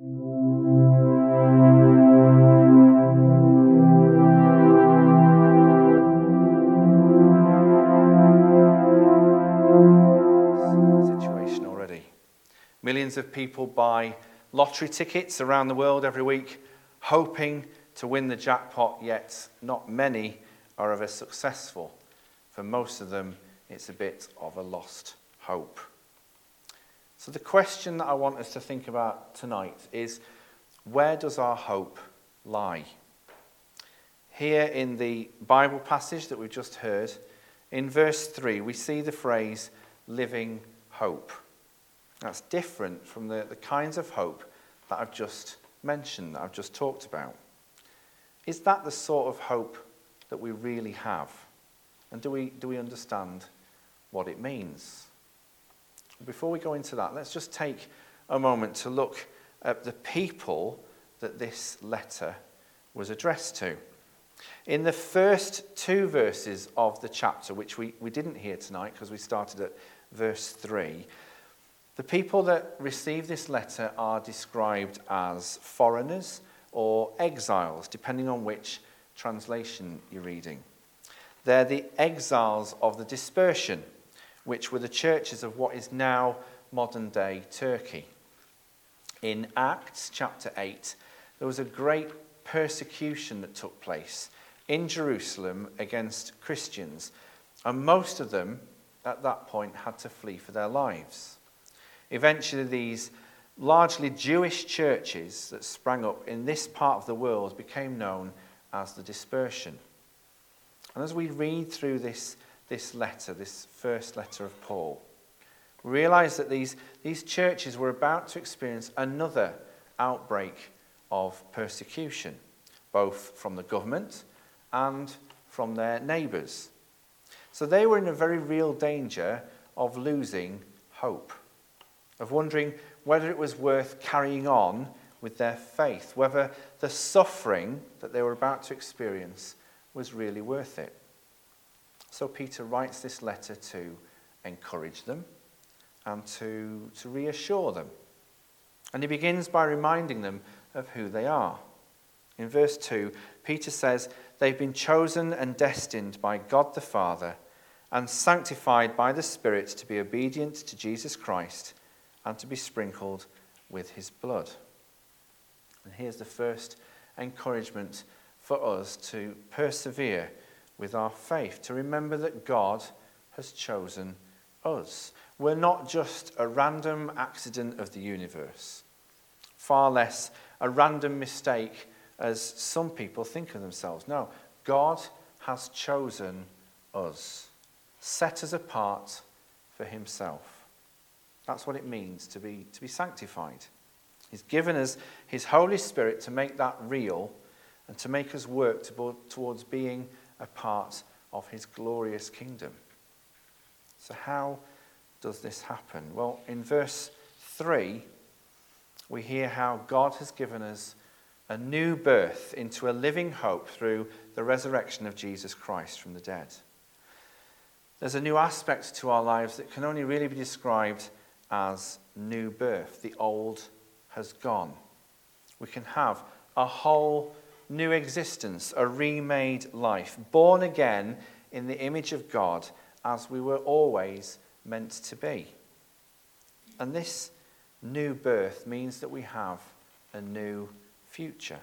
Situation already. Millions of people buy lottery tickets around the world every week, hoping to win the jackpot, yet not many are ever successful. For most of them, it's a bit of a lost hope. So, the question that I want us to think about tonight is where does our hope lie? Here in the Bible passage that we've just heard, in verse 3, we see the phrase living hope. That's different from the, the kinds of hope that I've just mentioned, that I've just talked about. Is that the sort of hope that we really have? And do we, do we understand what it means? Before we go into that, let's just take a moment to look at the people that this letter was addressed to. In the first two verses of the chapter, which we, we didn't hear tonight because we started at verse 3, the people that receive this letter are described as foreigners or exiles, depending on which translation you're reading. They're the exiles of the dispersion, which were the churches of what is now modern day Turkey. In Acts chapter 8, there was a great persecution that took place in Jerusalem against Christians, and most of them at that point had to flee for their lives. Eventually, these largely Jewish churches that sprang up in this part of the world became known as the dispersion. And as we read through this, this letter, this first letter of Paul, realize that these, these churches were about to experience another outbreak of persecution, both from the government and from their neighbours. So they were in a very real danger of losing hope, of wondering whether it was worth carrying on with their faith, whether the suffering that they were about to experience was really worth it. So Peter writes this letter to encourage them and to, to reassure them. And he begins by reminding them of who they are. In verse 2, Peter says, They've been chosen and destined by God the Father and sanctified by the Spirit to be obedient to Jesus Christ and to be sprinkled with his blood. And here's the first encouragement for us to persevere with our faith, to remember that God has chosen us. We're not just a random accident of the universe, far less a random mistake as some people think of themselves. No, God has chosen us, set us apart for himself. That's what it means to be, to be sanctified. He's given us His Holy Spirit to make that real and to make us work to, towards being a part of His glorious kingdom. So, how does this happen? Well, in verse 3, we hear how God has given us a new birth into a living hope through the resurrection of Jesus Christ from the dead. There's a new aspect to our lives that can only really be described as new birth. The old has gone. We can have a whole new existence, a remade life, born again in the image of God as we were always meant to be. And this new birth means that we have a new future.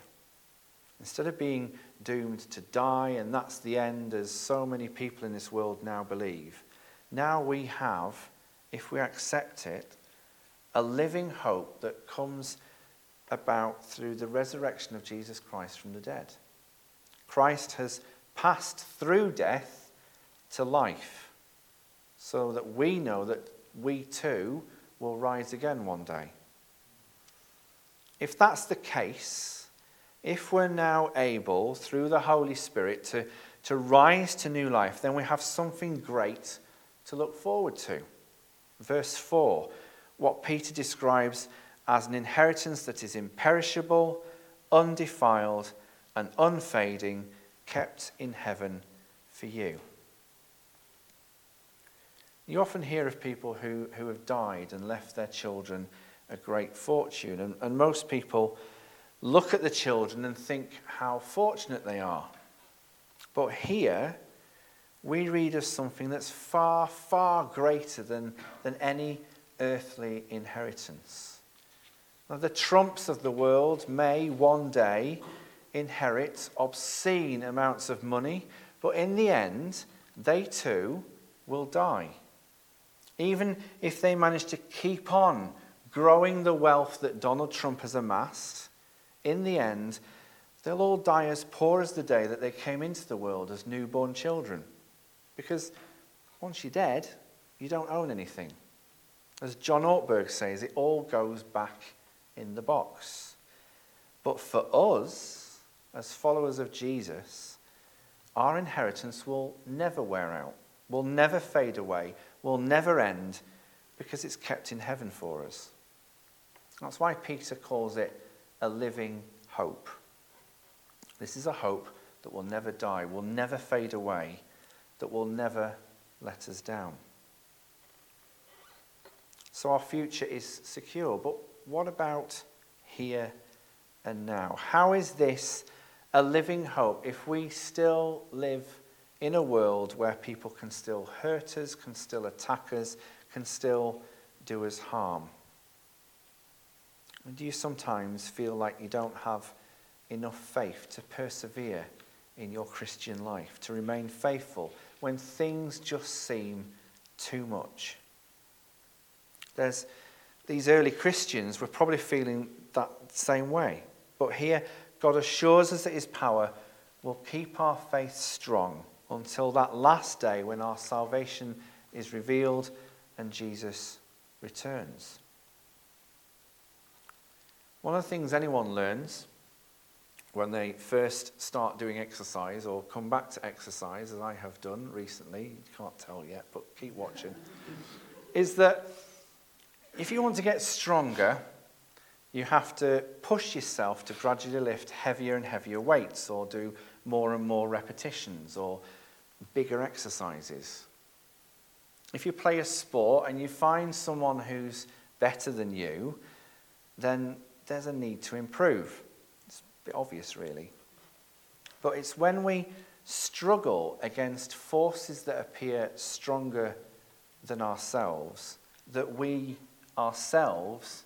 Instead of being doomed to die, and that's the end, as so many people in this world now believe, now we have, if we accept it, a living hope that comes about through the resurrection of Jesus Christ from the dead. Christ has passed through death to life so that we know that we too will rise again one day. If that's the case, if we're now able, through the Holy Spirit, to, to rise to new life, then we have something great to look forward to. Verse 4, what Peter describes as an inheritance that is imperishable, undefiled, and unfading, kept in heaven for you. You often hear of people who, who have died and left their children a great fortune. And, and most people look at the children and think how fortunate they are. But here, we read of something that's far, far greater than, than any earthly inheritance. Now, the trumps of the world may one day inherit obscene amounts of money, but in the end, they too will die. Even if they manage to keep on growing the wealth that Donald Trump has amassed, in the end, they'll all die as poor as the day that they came into the world as newborn children. Because once you're dead, you don't own anything. As John Ortberg says, it all goes back in the box. But for us, as followers of Jesus, our inheritance will never wear out, will never fade away, will never end, because it's kept in heaven for us. That's why Peter calls it a living hope. This is a hope that will never die, will never fade away, that will never let us down. So our future is secure. But what about here and now? How is this a living hope if we still live in a world where people can still hurt us, can still attack us, can still do us harm? And do you sometimes feel like you don't have enough faith to persevere in your Christian life, to remain faithful when things just seem too much? There's these early Christians were probably feeling that same way. But here, God assures us that His power will keep our faith strong until that last day when our salvation is revealed and Jesus returns. One of the things anyone learns when they first start doing exercise or come back to exercise, as I have done recently, you can't tell yet, but keep watching, is that if you want to get stronger, you have to push yourself to gradually lift heavier and heavier weights or do more and more repetitions or bigger exercises. If you play a sport and you find someone who's better than you, then there's a need to improve. It's a bit obvious, really. But it's when we struggle against forces that appear stronger than ourselves that we ourselves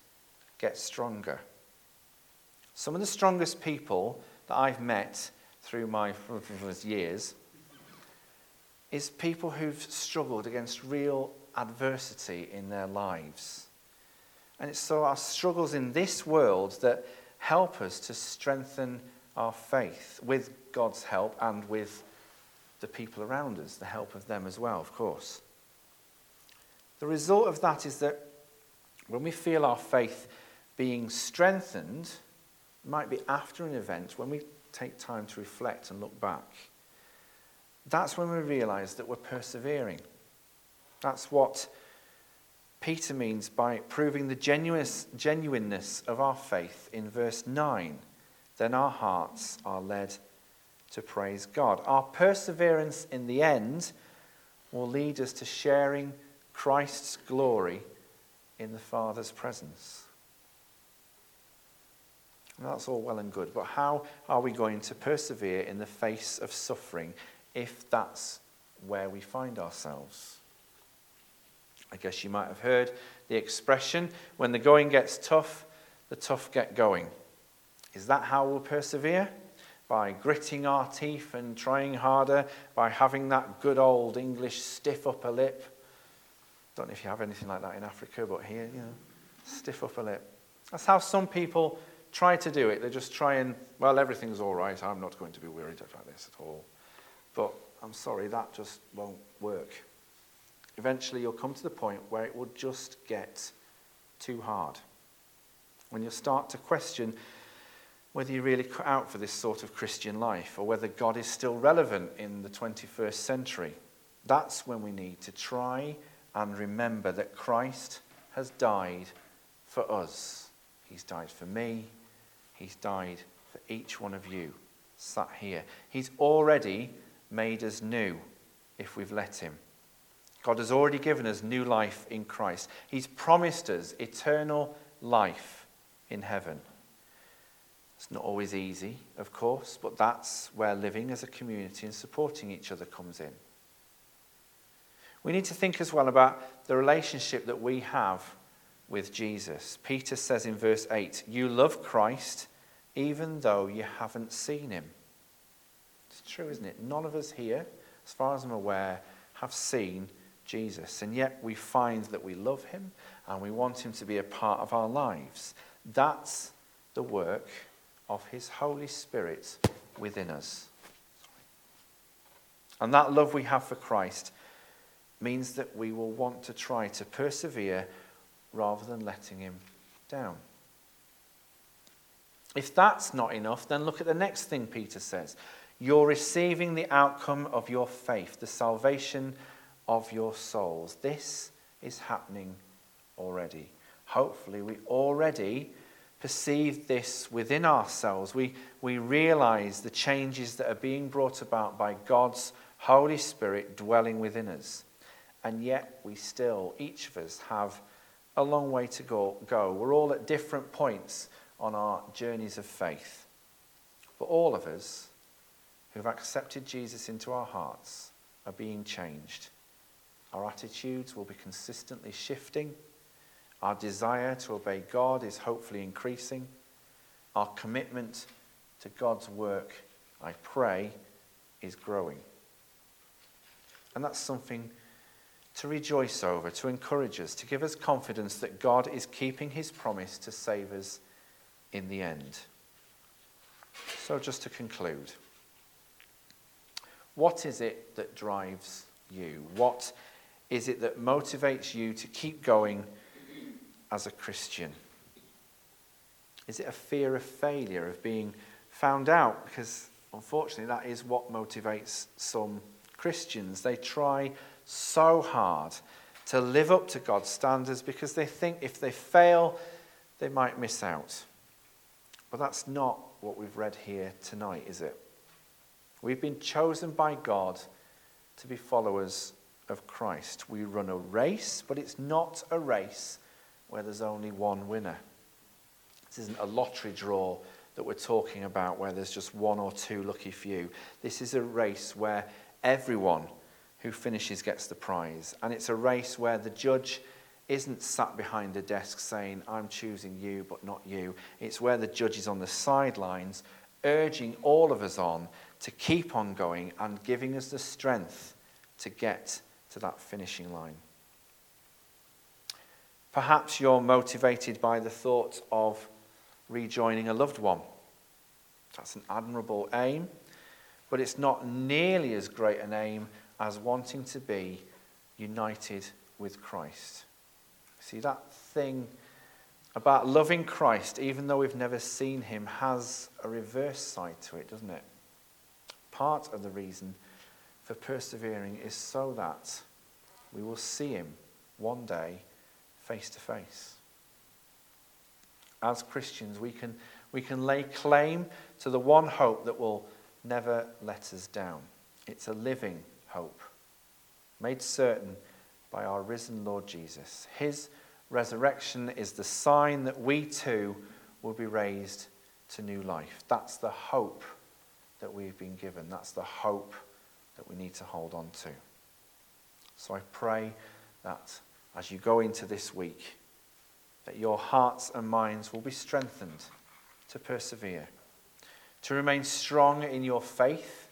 get stronger. Some of the strongest people that I've met through my years is people who've struggled against real adversity in their lives. And it's so our struggles in this world that help us to strengthen our faith with God's help and with the people around us, the help of them as well, of course. The result of that is that when we feel our faith being strengthened, it might be after an event, when we take time to reflect and look back, that's when we realize that we're persevering. That's what Peter means by proving the genuineness of our faith in verse 9. Then our hearts are led to praise God. Our perseverance in the end will lead us to sharing Christ's glory in the Father's presence. And that's all well and good, but how are we going to persevere in the face of suffering if that's where we find ourselves? I guess you might have heard the expression when the going gets tough, the tough get going. Is that how we'll persevere? By gritting our teeth and trying harder, by having that good old English stiff upper lip, don't know if you have anything like that in Africa, but here, you know, stiff upper lip. That's how some people try to do it. They just try and, well, everything's all right. I'm not going to be worried about this at all. But I'm sorry, that just won't work. Eventually, you'll come to the point where it will just get too hard. When you'll start to question whether you're really cut out for this sort of Christian life or whether God is still relevant in the 21st century. That's when we need to try and remember that Christ has died for us. He's died for me. He's died for each one of you sat here. He's already made us new if we've let Him. God has already given us new life in Christ. He's promised us eternal life in heaven. It's not always easy, of course, but that's where living as a community and supporting each other comes in. We need to think as well about the relationship that we have with Jesus. Peter says in verse 8, You love Christ even though you haven't seen him. It's true, isn't it? None of us here, as far as I'm aware, have seen Jesus. And yet we find that we love him and we want him to be a part of our lives. That's the work of his Holy Spirit within us. And that love we have for Christ means that we will want to try to persevere rather than letting him down. If that's not enough, then look at the next thing Peter says. You're receiving the outcome of your faith, the salvation of your souls. This is happening already. Hopefully, we already perceive this within ourselves. We, we realize the changes that are being brought about by God's Holy Spirit dwelling within us. And yet, we still, each of us, have a long way to go. go. We're all at different points on our journeys of faith. But all of us who've accepted Jesus into our hearts are being changed. Our attitudes will be consistently shifting. Our desire to obey God is hopefully increasing. Our commitment to God's work, I pray, is growing. And that's something to rejoice over, to encourage us, to give us confidence that God is keeping his promise to save us in the end. So, just to conclude, what is it that drives you? What is it that motivates you to keep going as a Christian? Is it a fear of failure, of being found out? Because unfortunately, that is what motivates some Christians. They try so hard to live up to God's standards because they think if they fail, they might miss out. But that's not what we've read here tonight, is it? We've been chosen by God to be followers of Christ. We run a race, but it's not a race where there's only one winner. This isn't a lottery draw that we're talking about where there's just one or two lucky few. This is a race where everyone who finishes gets the prize. And it's a race where the judge isn't sat behind a desk saying, I'm choosing you, but not you. It's where the judge is on the sidelines, urging all of us on to keep on going and giving us the strength to get to that finishing line. Perhaps you're motivated by the thought of rejoining a loved one. That's an admirable aim, but it's not nearly as great an aim as wanting to be united with Christ. See, that thing about loving Christ, even though we've never seen him, has a reverse side to it, doesn't it? Part of the reason for persevering is so that we will see him one day face to face. As Christians, we can, we can lay claim to the one hope that will never let us down. It's a living hope, made certain by our risen Lord Jesus. His resurrection is the sign that we too will be raised to new life. That's the hope that we've been given. That's the hope that we need to hold on to. So I pray that as you go into this week, that your hearts and minds will be strengthened to persevere, to remain strong in your faith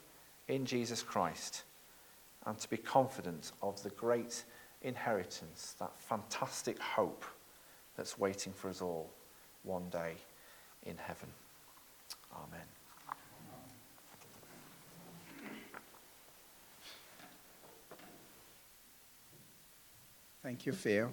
in Jesus Christ, and to be confident of the great inheritance, that fantastic hope that's waiting for us all one day in heaven. Amen. Thank you, Phil.